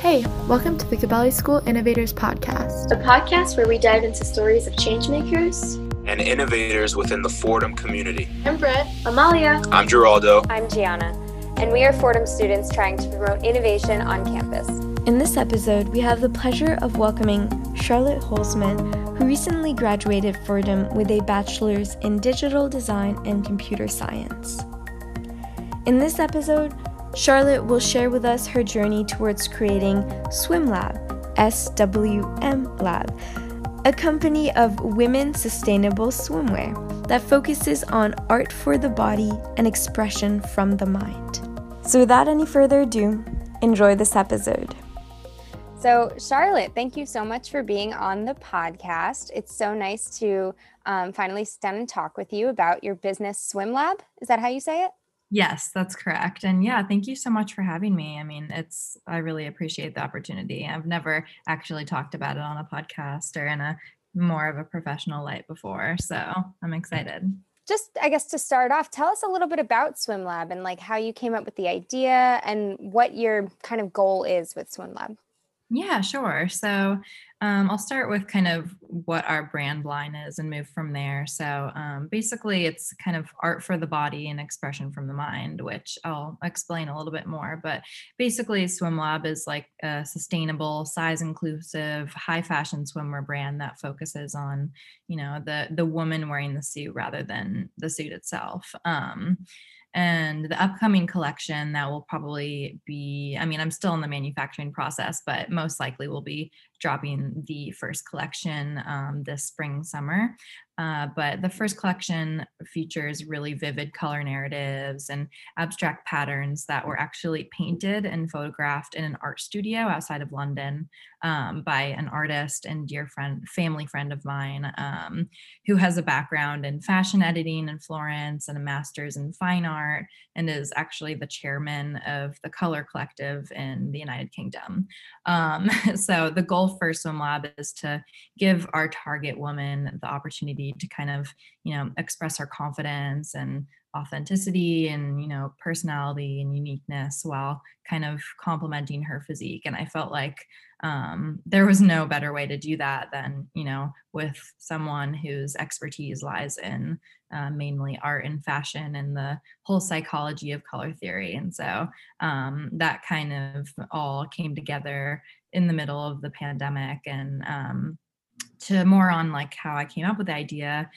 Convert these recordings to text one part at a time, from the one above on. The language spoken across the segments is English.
Hey, welcome to the Gabelli School Innovators Podcast, a podcast where we dive into stories of changemakers and innovators within the Fordham community. I'm Brett, Amalia, I'm Geraldo, I'm Gianna, and we are Fordham students trying to promote innovation on campus. In this episode, we have the pleasure of welcoming Charlotte Holzman, who recently graduated Fordham with a bachelor's in digital design and computer science. In this episode, Charlotte will share with us her journey towards creating Swim Lab, SWM Lab, a company of women sustainable swimwear that focuses on art for the body and expression from the mind. So, without any further ado, enjoy this episode. So, Charlotte, thank you so much for being on the podcast. It's so nice to um, finally stand and talk with you about your business Swim Lab. Is that how you say it? Yes, that's correct. And yeah, thank you so much for having me. I mean, it's, I really appreciate the opportunity. I've never actually talked about it on a podcast or in a more of a professional light before. So I'm mm. excited. Just, I guess, to start off, tell us a little bit about Swim Lab and like how you came up with the idea and what your kind of goal is with Swim Lab. Yeah, sure. So um, I'll start with kind of what our brand line is and move from there. So um, basically, it's kind of art for the body and expression from the mind, which I'll explain a little bit more. But basically, Swim Lab is like a sustainable, size inclusive, high fashion swimwear brand that focuses on, you know, the the woman wearing the suit rather than the suit itself. Um, and the upcoming collection that will probably be i mean i'm still in the manufacturing process but most likely will be dropping the first collection um, this spring summer uh, but the first collection features really vivid color narratives and abstract patterns that were actually painted and photographed in an art studio outside of London um, by an artist and dear friend, family friend of mine, um, who has a background in fashion editing in Florence and a master's in fine art, and is actually the chairman of the Color Collective in the United Kingdom. Um, so the goal for Swim Lab is to give our target woman the opportunity to kind of you know express her confidence and authenticity and you know personality and uniqueness while kind of complementing her physique. And i felt like um, there was no better way to do that than you know with someone whose expertise lies in uh, mainly art and fashion and the whole psychology of color theory. And so um, that kind of all came together in the middle of the pandemic and um, to more on like how I came up with the idea,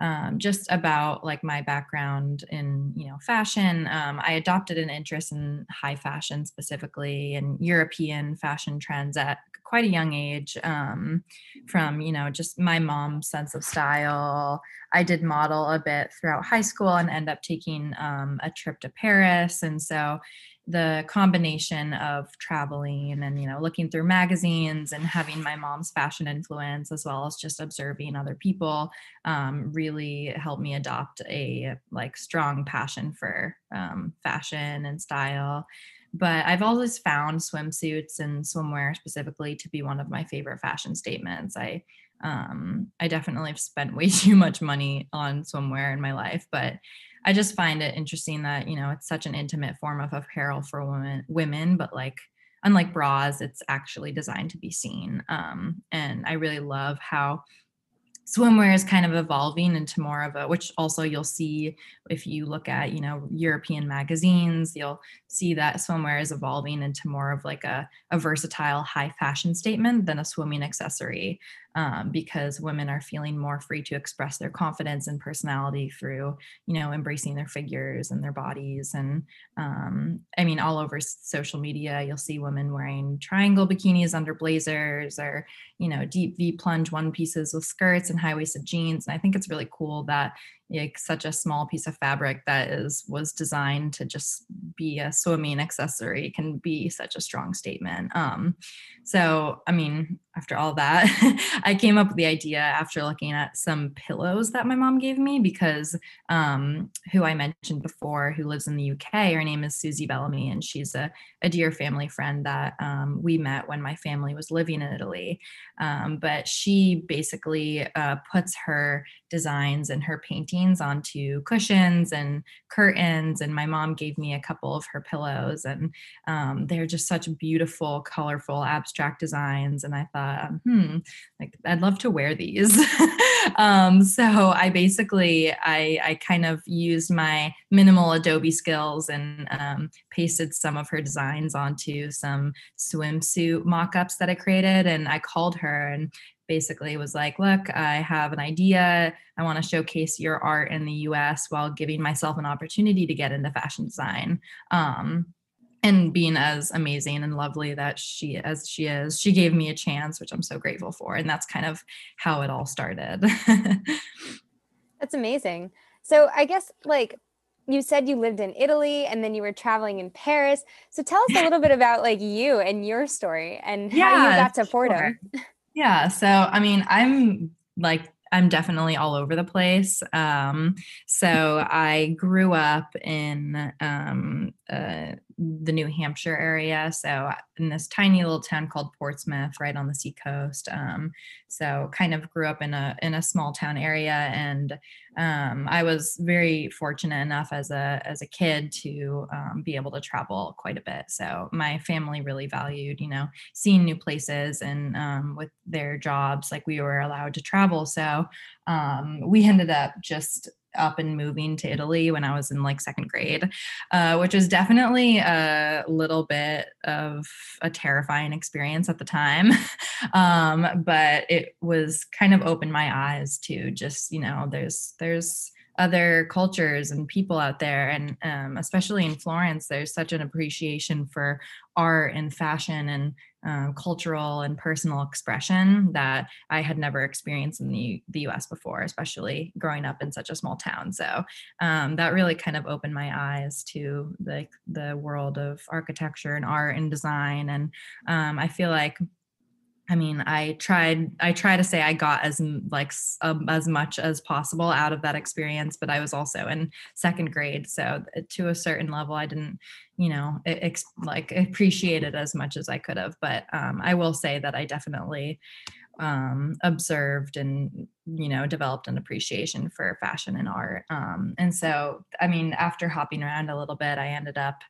um, just about like my background in you know fashion. Um, I adopted an interest in high fashion specifically and European fashion trends at quite a young age. Um, from you know just my mom's sense of style. I did model a bit throughout high school and end up taking um, a trip to Paris, and so the combination of traveling and you know looking through magazines and having my mom's fashion influence as well as just observing other people um, really helped me adopt a like strong passion for um, fashion and style. But i've always found swimsuits and swimwear specifically to be one of my favorite fashion statements. I um, i definitely have spent way too much money on swimwear in my life but I just find it interesting that, you know, it's such an intimate form of apparel for women, women, but like unlike bras, it's actually designed to be seen. Um, and I really love how swimwear is kind of evolving into more of a which also you'll see if you look at you know european magazines you'll see that swimwear is evolving into more of like a, a versatile high fashion statement than a swimming accessory um, because women are feeling more free to express their confidence and personality through you know embracing their figures and their bodies. And um, i mean all over social media you'll see women wearing triangle bikinis under blazers or you know deep v plunge one pieces with skirts and high-waisted jeans. And i think it's really cool that like such a small piece of fabric that is was designed to just be a swimming accessory can be such a strong statement um so i mean after all that, I came up with the idea after looking at some pillows that my mom gave me because um, who I mentioned before, who lives in the UK, her name is Susie Bellamy, and she's a, a dear family friend that um, we met when my family was living in Italy. Um, but she basically uh, puts her designs and her paintings onto cushions and curtains. And my mom gave me a couple of her pillows, and um, they're just such beautiful, colorful, abstract designs. And I thought, hmm, like I'd love to wear these. um, so I basically I I kind of used my minimal Adobe skills and um, pasted some of her designs onto some swimsuit mock-ups that I created, and I called her and basically was like, look, I have an idea. I want to showcase your art in the US while giving myself an opportunity to get into fashion design. Um, and being as amazing and lovely that she as she is she gave me a chance which i'm so grateful for and that's kind of how it all started that's amazing so i guess like you said you lived in italy and then you were traveling in paris so tell us a little bit about like you and your story and yeah, how you got to fordham sure. yeah so i mean i'm like I'm definitely all over the place. Um, so I grew up in um, uh, the New Hampshire area. So in this tiny little town called Portsmouth, right on the seacoast. Um, so kind of grew up in a in a small town area, and um, I was very fortunate enough as a as a kid to um, be able to travel quite a bit. So my family really valued, you know, seeing new places, and um, with their jobs, like we were allowed to travel. So um, we ended up just up and moving to Italy when I was in like second grade, uh, which was definitely a little bit of a terrifying experience at the time. um, but it was kind of opened my eyes to just, you know, there's, there's, other cultures and people out there and um, especially in florence there's such an appreciation for art and fashion and um, cultural and personal expression that I had never experienced in the, the US before, especially growing up in such a small town. So um, that really kind of opened my eyes to the, the world of architecture and art and design. And um, I feel like I mean, I tried. I try to say I got as like um, as much as possible out of that experience, but I was also in second grade, so to a certain level, I didn't, you know, ex- like appreciate it as much as I could have. But um, I will say that I definitely um, observed and you know developed an appreciation for fashion and art. Um, and so i mean after hopping around a little bit i ended up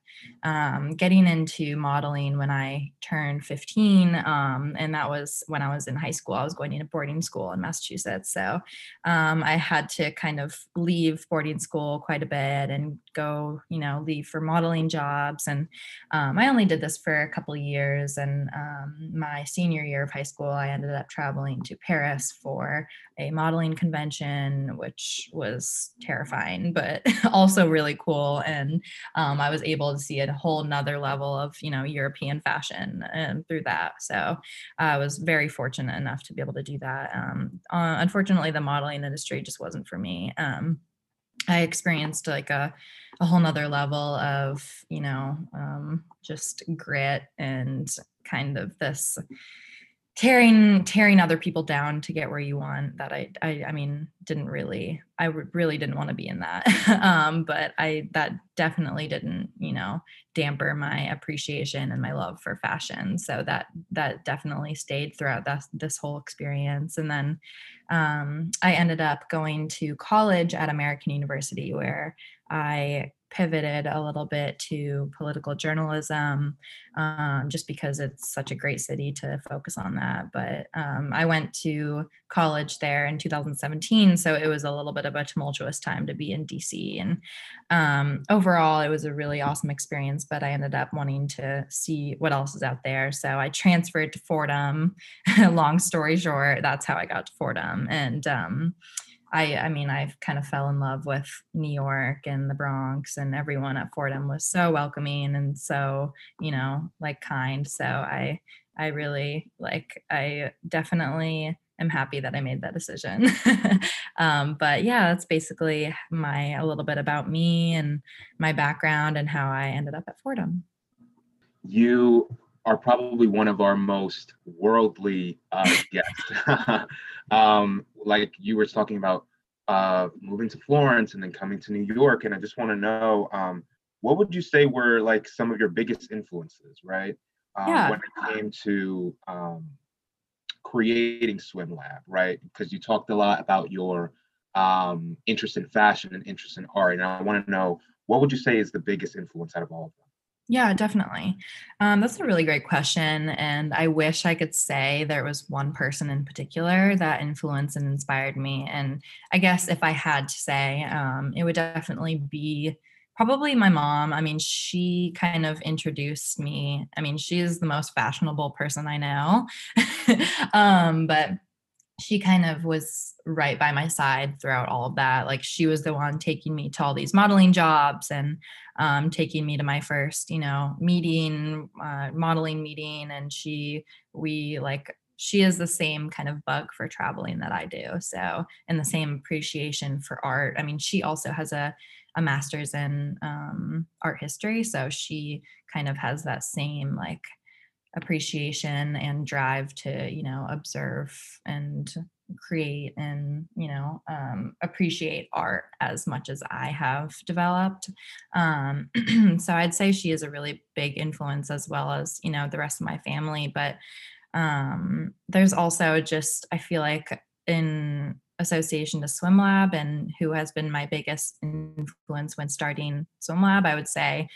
um, getting into modeling when i turned 15 um, and that was when i was in high school. I was going to boarding school in massachusetts. So um, i had to kind of leave boarding school quite a bit and go you know leave for modeling jobs. And um, i only did this for a couple years. And um, my senior year of high school i ended up traveling to paris for a modeling convention, which was terrifying, but also really cool. And um, I was able to see a whole nother level of, you know, European fashion and um, through that. So I was very fortunate enough to be able to do that. Um, uh, unfortunately, the modeling industry just wasn't for me. Um, I experienced like a, a whole nother level of, you know, um, just grit and kind of this tearing tearing other people down to get where you want that i i, I mean didn't really i really didn't want to be in that. Um but i that definitely didn't you know damper my appreciation and my love for fashion. So that that definitely stayed throughout this this whole experience. And then um i ended up going to college at american university where i pivoted a little bit to political journalism um, just because it's such a great city to focus on that. But um, I went to college there in 2017, so it was a little bit of a tumultuous time to be in DC. And um, overall, it was a really awesome experience, but I ended up wanting to see what else is out there. So I transferred to Fordham. Long story short, that's how I got to Fordham. And um, I I mean I kind of fell in love with New York and the Bronx and everyone at Fordham was so welcoming and so you know like kind so I I really like I definitely am happy that I made that decision. um, but yeah, that's basically my a little bit about me and my background and how I ended up at Fordham. You are probably one of our most worldly uh, guests. um, like you were talking about uh, moving to Florence and then coming to New York, and I just want to know um, what would you say were like some of your biggest influences, right? Um, Yeah. When it came to um, creating Swim Lab, right? Because you talked a lot about your um, interest in fashion and interest in art, and I want to know what would you say is the biggest influence out of all of them? Yeah, definitely. Um, that's a really great question. And I wish I could say there was one person in particular that influenced and inspired me. And I guess if I had to say, um, it would definitely be probably my mom. I mean, she kind of introduced me. I mean, she is the most fashionable person I know. um, but she kind of was right by my side throughout all of that. Like she was the one taking me to all these modeling jobs and um, taking me to my first, you know, meeting, uh, modeling meeting. And she, we like, she is the same kind of bug for traveling that I do. So, and the same appreciation for art. I mean, she also has a, a master's in um, art history. So she kind of has that same like appreciation and drive to, you know, observe and create and you know um, appreciate art as much as i have developed. Um, so i'd say she is a really big influence as well as you know the rest of my family but um, there's also just i feel like in association to swim lab and who has been my biggest influence when starting swim lab i would say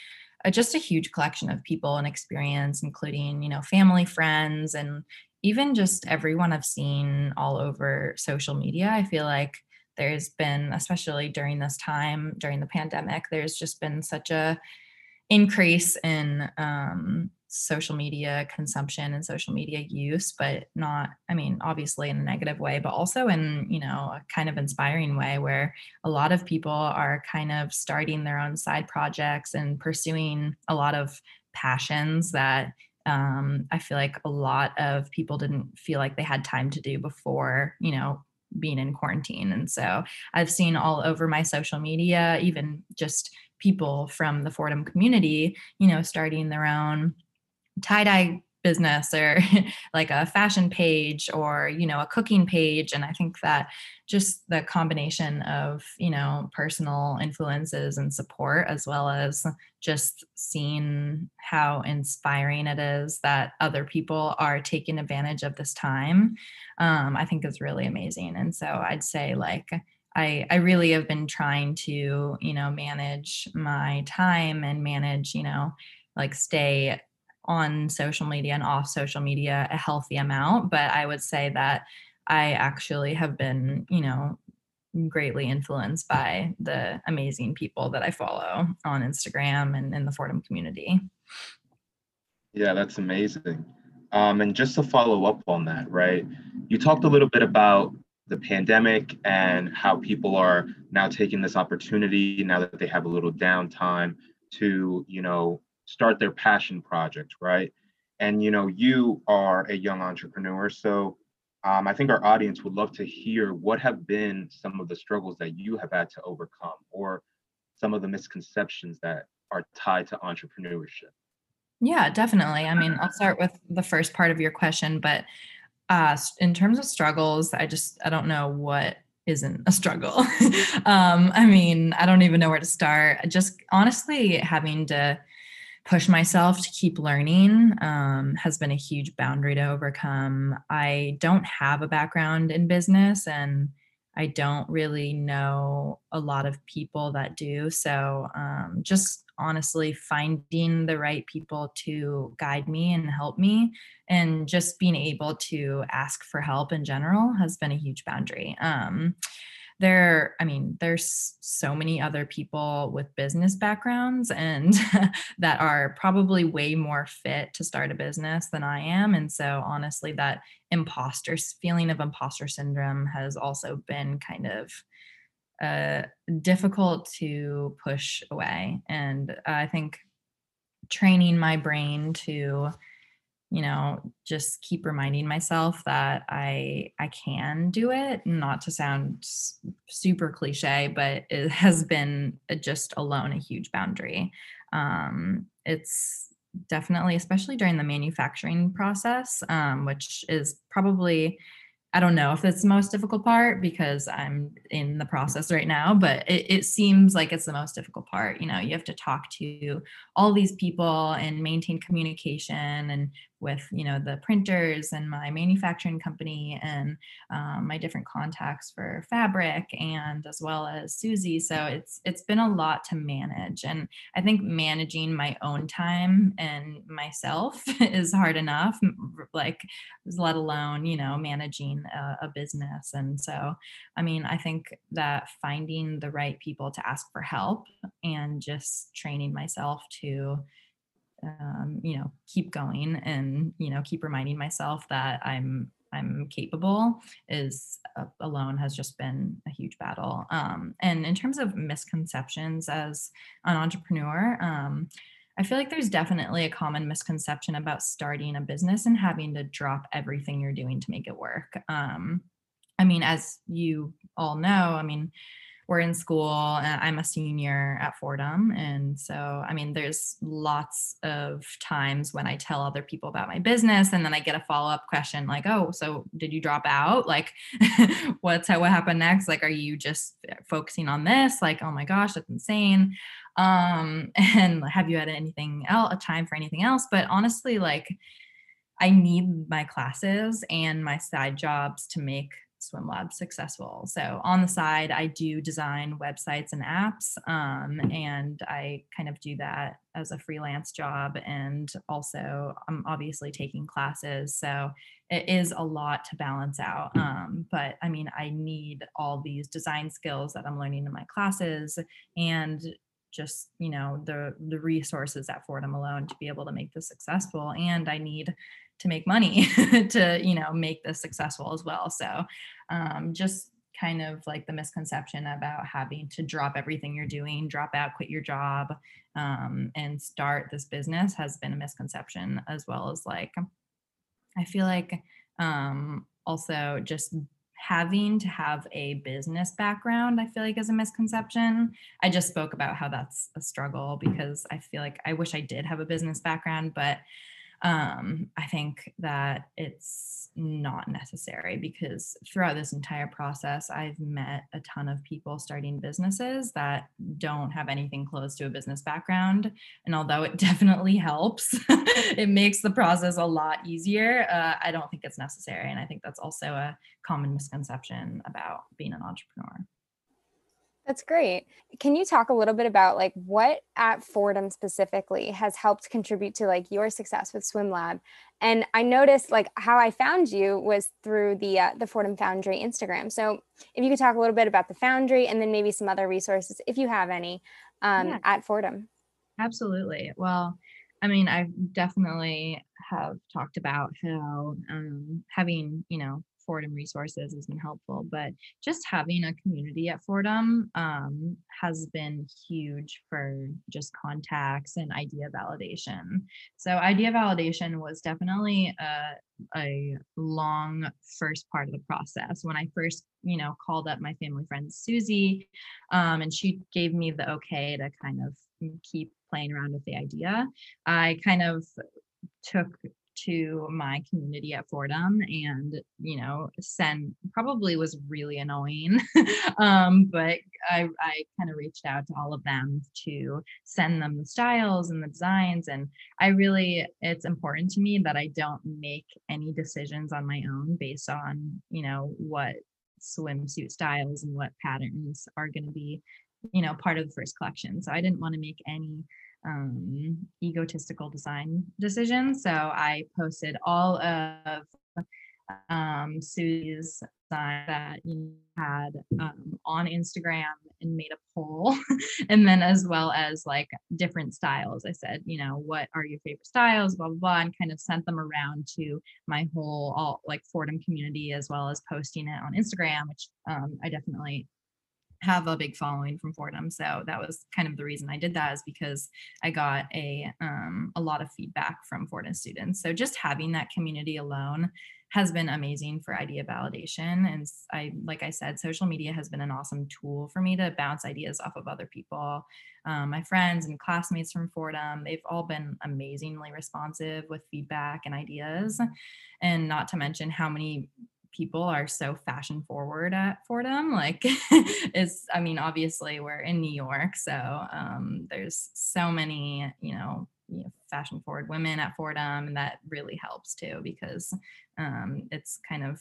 uh, just a huge collection of people and experience including you know family friends and even just everyone I've seen all over social media, I feel like there's been, especially during this time, during the pandemic, there's just been such a increase in um, social media consumption and social media use, but not, I mean, obviously in a negative way, but also in, you know, a kind of inspiring way where a lot of people are kind of starting their own side projects and pursuing a lot of passions that um, I feel like a lot of people didn't feel like they had time to do before, you know, being in quarantine. And so I've seen all over my social media, even just people from the Fordham community, you know, starting their own tie dye business or like a fashion page or you know a cooking page. And i think that just the combination of you know personal influences and support as well as just seeing how inspiring it is that other people are taking advantage of this time um, i think is really amazing. And so i'd say like I, I really have been trying to you know manage my time and manage you know like stay on social media and off social media a healthy amount but i would say that i actually have been you know greatly influenced by the amazing people that i follow on instagram and in the fordham community Yeah, that's amazing. Um, and just to follow up on that, right? You talked a little bit about the pandemic and how people are now taking this opportunity now that they have a little downtime to, you know, start their passion project, right? And you know, you are a young entrepreneur, so um, I think our audience would love to hear what have been some of the struggles that you have had to overcome, or some of the misconceptions that are tied to entrepreneurship. Yeah, definitely. I mean, I'll start with the first part of your question, but uh, in terms of struggles, I just I don't know what isn't a struggle. um, I mean, I don't even know where to start. Just honestly, having to push myself to keep learning um, has been a huge boundary to overcome. I don't have a background in business and I don't really know a lot of people that do. So um, just honestly finding the right people to guide me and help me and just being able to ask for help in general has been a huge boundary. Um, there i mean there's so many other people with business backgrounds and that are probably way more fit to start a business than i am. And so honestly that imposter feeling of imposter syndrome has also been kind of uh, difficult to push away. And i think training my brain to you know just keep reminding myself that i i can do it not to sound super cliche but it has been just alone a huge boundary um it's definitely, especially during the manufacturing process, um, which is probably I don't know if it's the most difficult part because I'm in the process right now, but it, it, seems like it's the most difficult part. You know, you have to talk to all these people and maintain communication and with you know the printers and my manufacturing company and um, my different contacts for fabric and as well as Susie. So it's it's been a lot to manage, and I think managing my own time and myself is hard enough. Like let alone you know managing a, a business. And so I mean I think that finding the right people to ask for help and just training myself to um, you know keep going and you know keep reminding myself that i'm i'm capable is uh, alone has just been a huge battle. Um, and in terms of misconceptions as an entrepreneur um, i feel like there's definitely a common misconception about starting a business and having to drop everything you're doing to make it work. Um, i mean as you all know i mean we're in school and i'm a senior at fordham and so i mean there's lots of times when i tell other people about my business and then i get a follow-up question like oh so did you drop out? Like what's what happened next? Like are you just focusing on this? Like oh my gosh that's insane. Um and have you had anything else a time for anything else? But honestly like I need my classes and my side jobs to make swim lab successful. So on the side i do design websites and apps um, and i kind of do that as a freelance job and also i'm obviously taking classes so it is a lot to balance out. Um, but i mean i need all these design skills that i'm learning in my classes and just you know the the resources at fordham alone to be able to make this successful and i need to make money to you know make this successful as well. So um, just kind of like the misconception about having to drop everything you're doing drop out quit your job um, and start this business has been a misconception as well as like i feel like um, also just having to have a business background i feel like is a misconception. I just spoke about how that's a struggle because i feel like i wish i did have a business background but um, I think that it's not necessary because throughout this entire process, I've met a ton of people starting businesses that don't have anything close to a business background. And although it definitely helps, it makes the process a lot easier. Uh, I don't think it's necessary. And I think that's also a common misconception about being an entrepreneur. That's great. Can you talk a little bit about like what at Fordham specifically has helped contribute to like your success with Swim Lab? And I noticed like how I found you was through the uh, the Fordham Foundry Instagram. So if you could talk a little bit about the Foundry and then maybe some other resources if you have any um, yeah. at Fordham. Absolutely. Well, I mean, I definitely have talked about how um, having you know Fordham resources has been helpful, but just having a community at Fordham um, has been huge for just contacts and idea validation. So idea validation was definitely a, a long first part of the process. When I first, you know, called up my family friend Susie, um, and she gave me the okay to kind of keep playing around with the idea. I kind of took to my community at Fordham and, you know, send probably was really annoying. um, but I, I kind of reached out to all of them to send them the styles and the designs. And I really, it's important to me that I don't make any decisions on my own based on, you know, what swimsuit styles and what patterns are going to be, you know, part of the first collection. So I didn't want to make any um, egotistical design decisions. So I posted all of um, Susie's design that you had um, on Instagram and made a poll, and then as well as like different styles. I said, you know, what are your favorite styles, blah blah blah, and kind of sent them around to my whole all like Fordham community as well as posting it on Instagram, which um, I definitely have a big following from Fordham. So that was kind of the reason I did that is because I got a um, a lot of feedback from Fordham students. So just having that community alone has been amazing for idea validation. And I, like I said, social media has been an awesome tool for me to bounce ideas off of other people. Um, my friends and classmates from Fordham, they've all been amazingly responsive with feedback and ideas. And not to mention how many people are so fashion forward at Fordham. Like, it's, I mean, obviously we're in New York, so um, there's so many, you know, you know, fashion forward women at Fordham, and that really helps too because um, it's kind of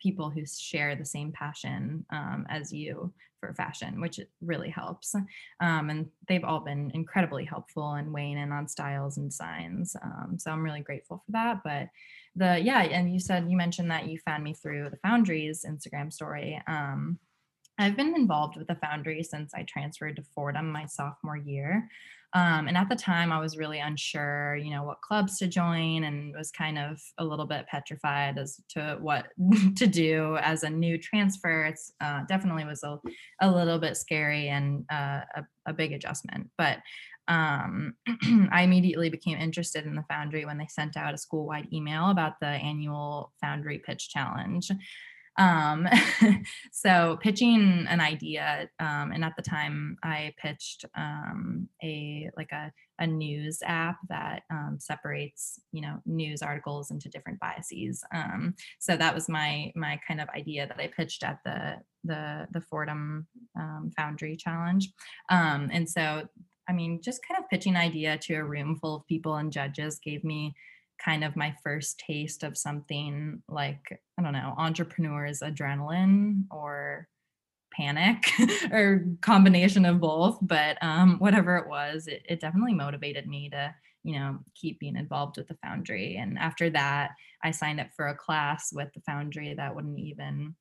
people who share the same passion um, as you for fashion, which really helps. Um, and they've all been incredibly helpful in weighing in on styles and signs. Um, so I'm really grateful for that. But the yeah, and you said you mentioned that you found me through the Foundry's Instagram story. Um, I've been involved with the Foundry since I transferred to Fordham my sophomore year. Um, and at the time, I was really unsure, you know, what clubs to join and was kind of a little bit petrified as to what to do as a new transfer. It's uh, definitely was a, a little bit scary and uh, a, a big adjustment. But um, I immediately became interested in the Foundry when they sent out a school wide email about the annual Foundry Pitch Challenge. Um, so pitching an idea, um, and at the time I pitched um, a like a, a news app that um, separates you know news articles into different biases. Um, so that was my my kind of idea that I pitched at the the the Fordham um, Foundry Challenge, and so I mean just kind of pitching idea to a room full of people and judges gave me kind of my first taste of something like i don't know entrepreneurs adrenaline or panic or combination of both. But um, whatever it was it, it definitely motivated me to you know keep being involved with the foundry. And after that i signed up for a class with the foundry that wouldn't even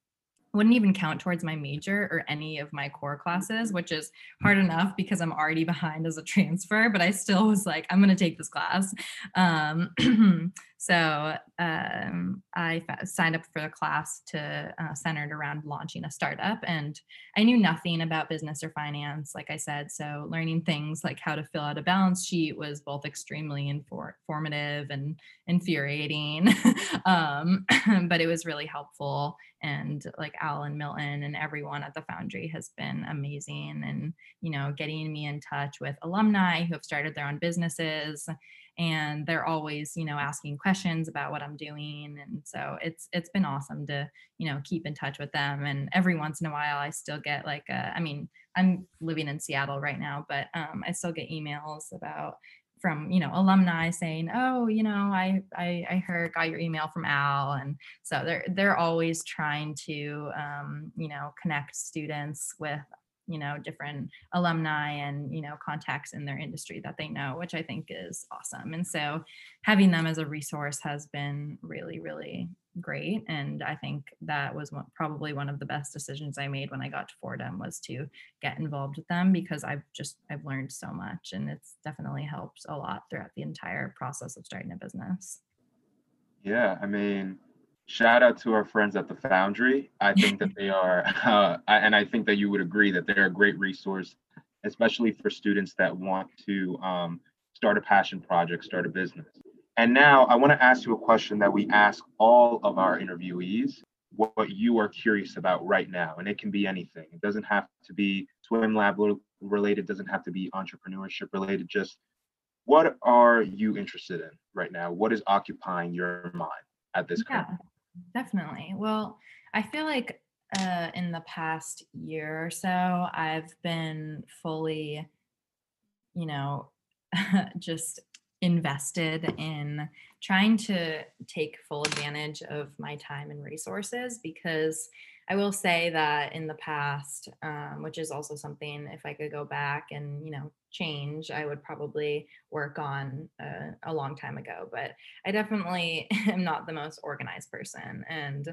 wouldn't even count towards my major or any of my core classes, which is hard enough because I'm already behind as a transfer, but I still was like, I'm going to take this class. Um, so um, I signed up for the class to uh, centered around launching a startup, and I knew nothing about business or finance, like I said. So learning things like how to fill out a balance sheet was both extremely informative and infuriating, um, but it was really helpful and like Al and Milton and everyone at the Foundry has been amazing and you know getting me in touch with alumni who have started their own businesses and they're always you know asking questions about what I'm doing and so it's it's been awesome to you know keep in touch with them and every once in a while I still get like a, I mean I'm living in Seattle right now but um, I still get emails about from you know alumni saying oh you know I, I i heard got your email from al. And so they're they're always trying to um, you know connect students with you know different alumni and you know contacts in their industry that they know which i think is awesome. And so having them as a resource has been really really great and i think that was one, probably one of the best decisions i made when i got to fordham was to get involved with them because i've just i've learned so much and it's definitely helped a lot throughout the entire process of starting a business yeah i mean shout out to our friends at the Foundry. I think that they are, uh, and I think that you would agree that they're a great resource, especially for students that want to um, start a passion project, start a business. And now I want to ask you a question that we ask all of our interviewees what, you are curious about right now. And it can be anything, it doesn't have to be swim lab related, doesn't have to be entrepreneurship related, just what are you interested in right now? What is occupying your mind at this yeah. current Definitely. Well, I feel like uh, in the past year or so, I've been fully, you know, just invested in trying to take full advantage of my time and resources because I will say that in the past, um, which is also something if I could go back and you know change, I would probably work on uh, a long time ago. But I definitely am not the most organized person, and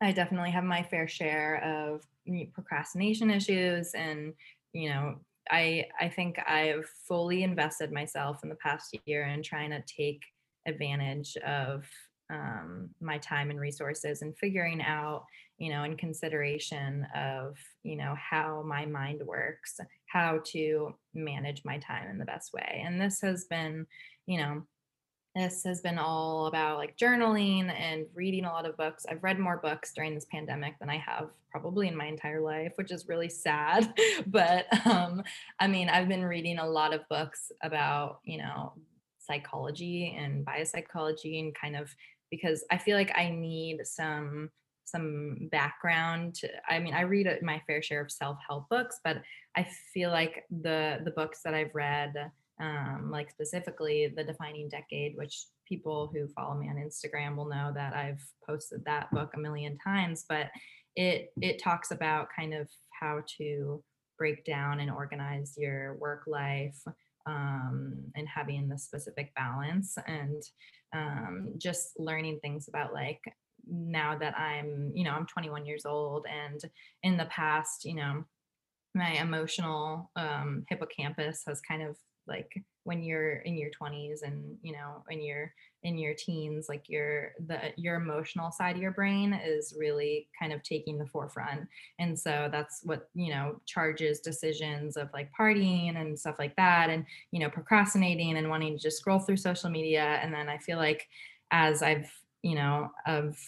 I definitely have my fair share of procrastination issues, and you know. I, I think I've fully invested myself in the past year in trying to take advantage of um, my time and resources and figuring out you know in consideration of you know how my mind works how to manage my time in the best way. And this has been you know this has been all about like journaling and reading a lot of books. I've read more books during this pandemic than I have probably in my entire life, which is really sad. but um, I mean, I've been reading a lot of books about, you know, psychology and biopsychology and kind of because I feel like I need some some background i mean i read my fair share of self-help books but i feel like the the books that i've read um, like specifically the defining decade which people who follow me on instagram will know that i've posted that book a million times but it it talks about kind of how to break down and organize your work life um, and having the specific balance and um, just learning things about like now that i'm you know i'm 21 years old and in the past you know my emotional um, hippocampus has kind of like when you're in your 20s and you know when you're in your teens like your the your emotional side of your brain is really kind of taking the forefront. And so that's what you know charges decisions of like partying and stuff like that and you know procrastinating and wanting to just scroll through social media. And then i feel like as i've you know i've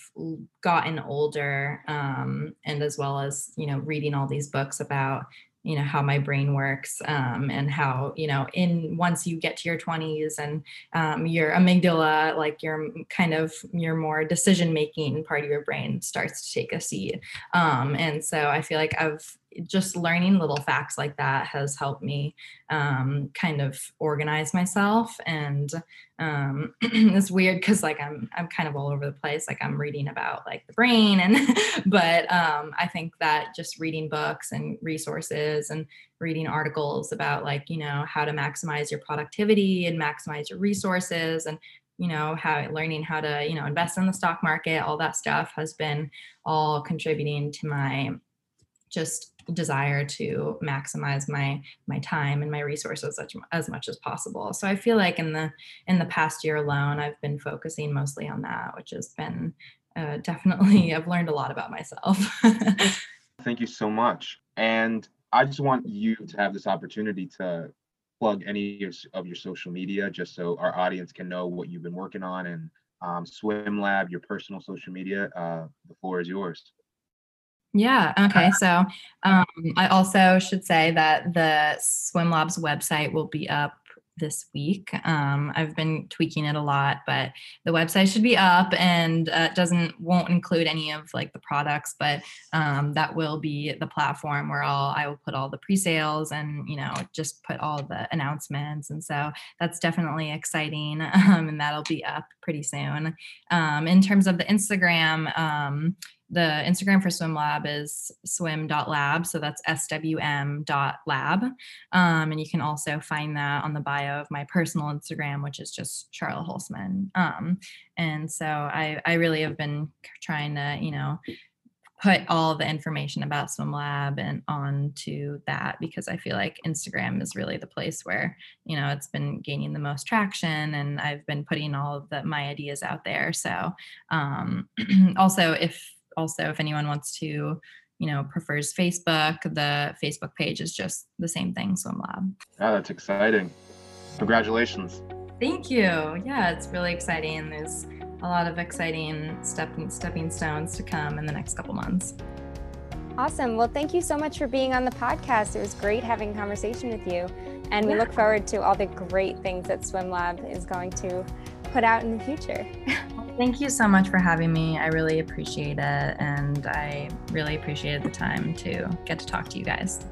gotten older um, and as well as you know reading all these books about you know how my brain works um, and how you know in once you get to your 20s and um, your amygdala like your kind of your more decision making part of your brain starts to take a seat. Um, and so i feel like i've just learning little facts like that has helped me um, kind of organize myself and um, it's weird because like i'm i'm kind of all over the place like i'm reading about like the brain and but um, i think that just reading books and resources and reading articles about like you know how to maximize your productivity and maximize your resources and you know how learning how to you know invest in the stock market all that stuff has been all contributing to my just desire to maximize my my time and my resources as, as much as possible. So i feel like in the in the past year alone i've been focusing mostly on that which has been uh, definitely i've learned a lot about myself. Thank you so much. And i just want you to have this opportunity to plug any of your social media just so our audience can know what you've been working on and um, swim lab your personal social media uh, the floor is yours yeah. Okay. So um, I also should say that the Swim Labs website will be up this week. Um, I've been tweaking it a lot, but the website should be up and uh, doesn't won't include any of like the products, but um, that will be the platform where I'll I will put all the pre-sales and you know just put all the announcements, and so that's definitely exciting, um, and that'll be up pretty soon. Um, in terms of the Instagram um, the Instagram for Swim Lab is swim.lab. So that's swm.lab. Um, and you can also find that on the bio of my personal Instagram, which is just Charlotte Holzman. Um, and so I, I really have been trying to, you know, put all the information about swim lab and onto that because i feel like instagram is really the place where you know it's been gaining the most traction and i've been putting all of the, my ideas out there so um, also if also if anyone wants to you know prefers facebook the facebook page is just the same thing swim lab. Yeah that's exciting. Congratulations. Thank you. Yeah it's really exciting. There's a lot of exciting stepping stepping stones to come in the next couple months. Awesome. Well thank you so much for being on the podcast. It was great having a conversation with you. And we look forward to all the great things that swim lab is going to put out in the future Thank you so much for having me. I really appreciate it. And I really appreciated the time to get to talk to you guys.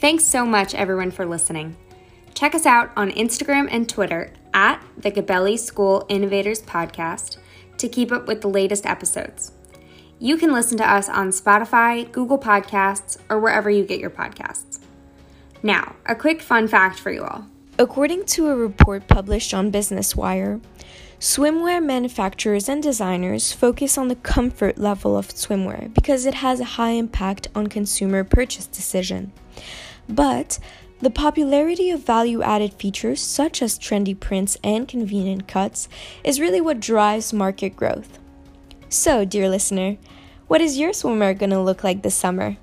Thanks so much, everyone, for listening. Check us out on Instagram and Twitter at the Gabelli School Innovators Podcast to keep up with the latest episodes. You can listen to us on Spotify, Google Podcasts, or wherever you get your podcasts. Now, a quick fun fact for you all. According to a report published on Business Wire, swimwear manufacturers and designers focus on the comfort level of swimwear because it has a high impact on consumer purchase decision. But The popularity of value added features such as trendy prints and convenient cuts is really what drives market growth. So, dear listener, what is your swimwear going to look like this summer?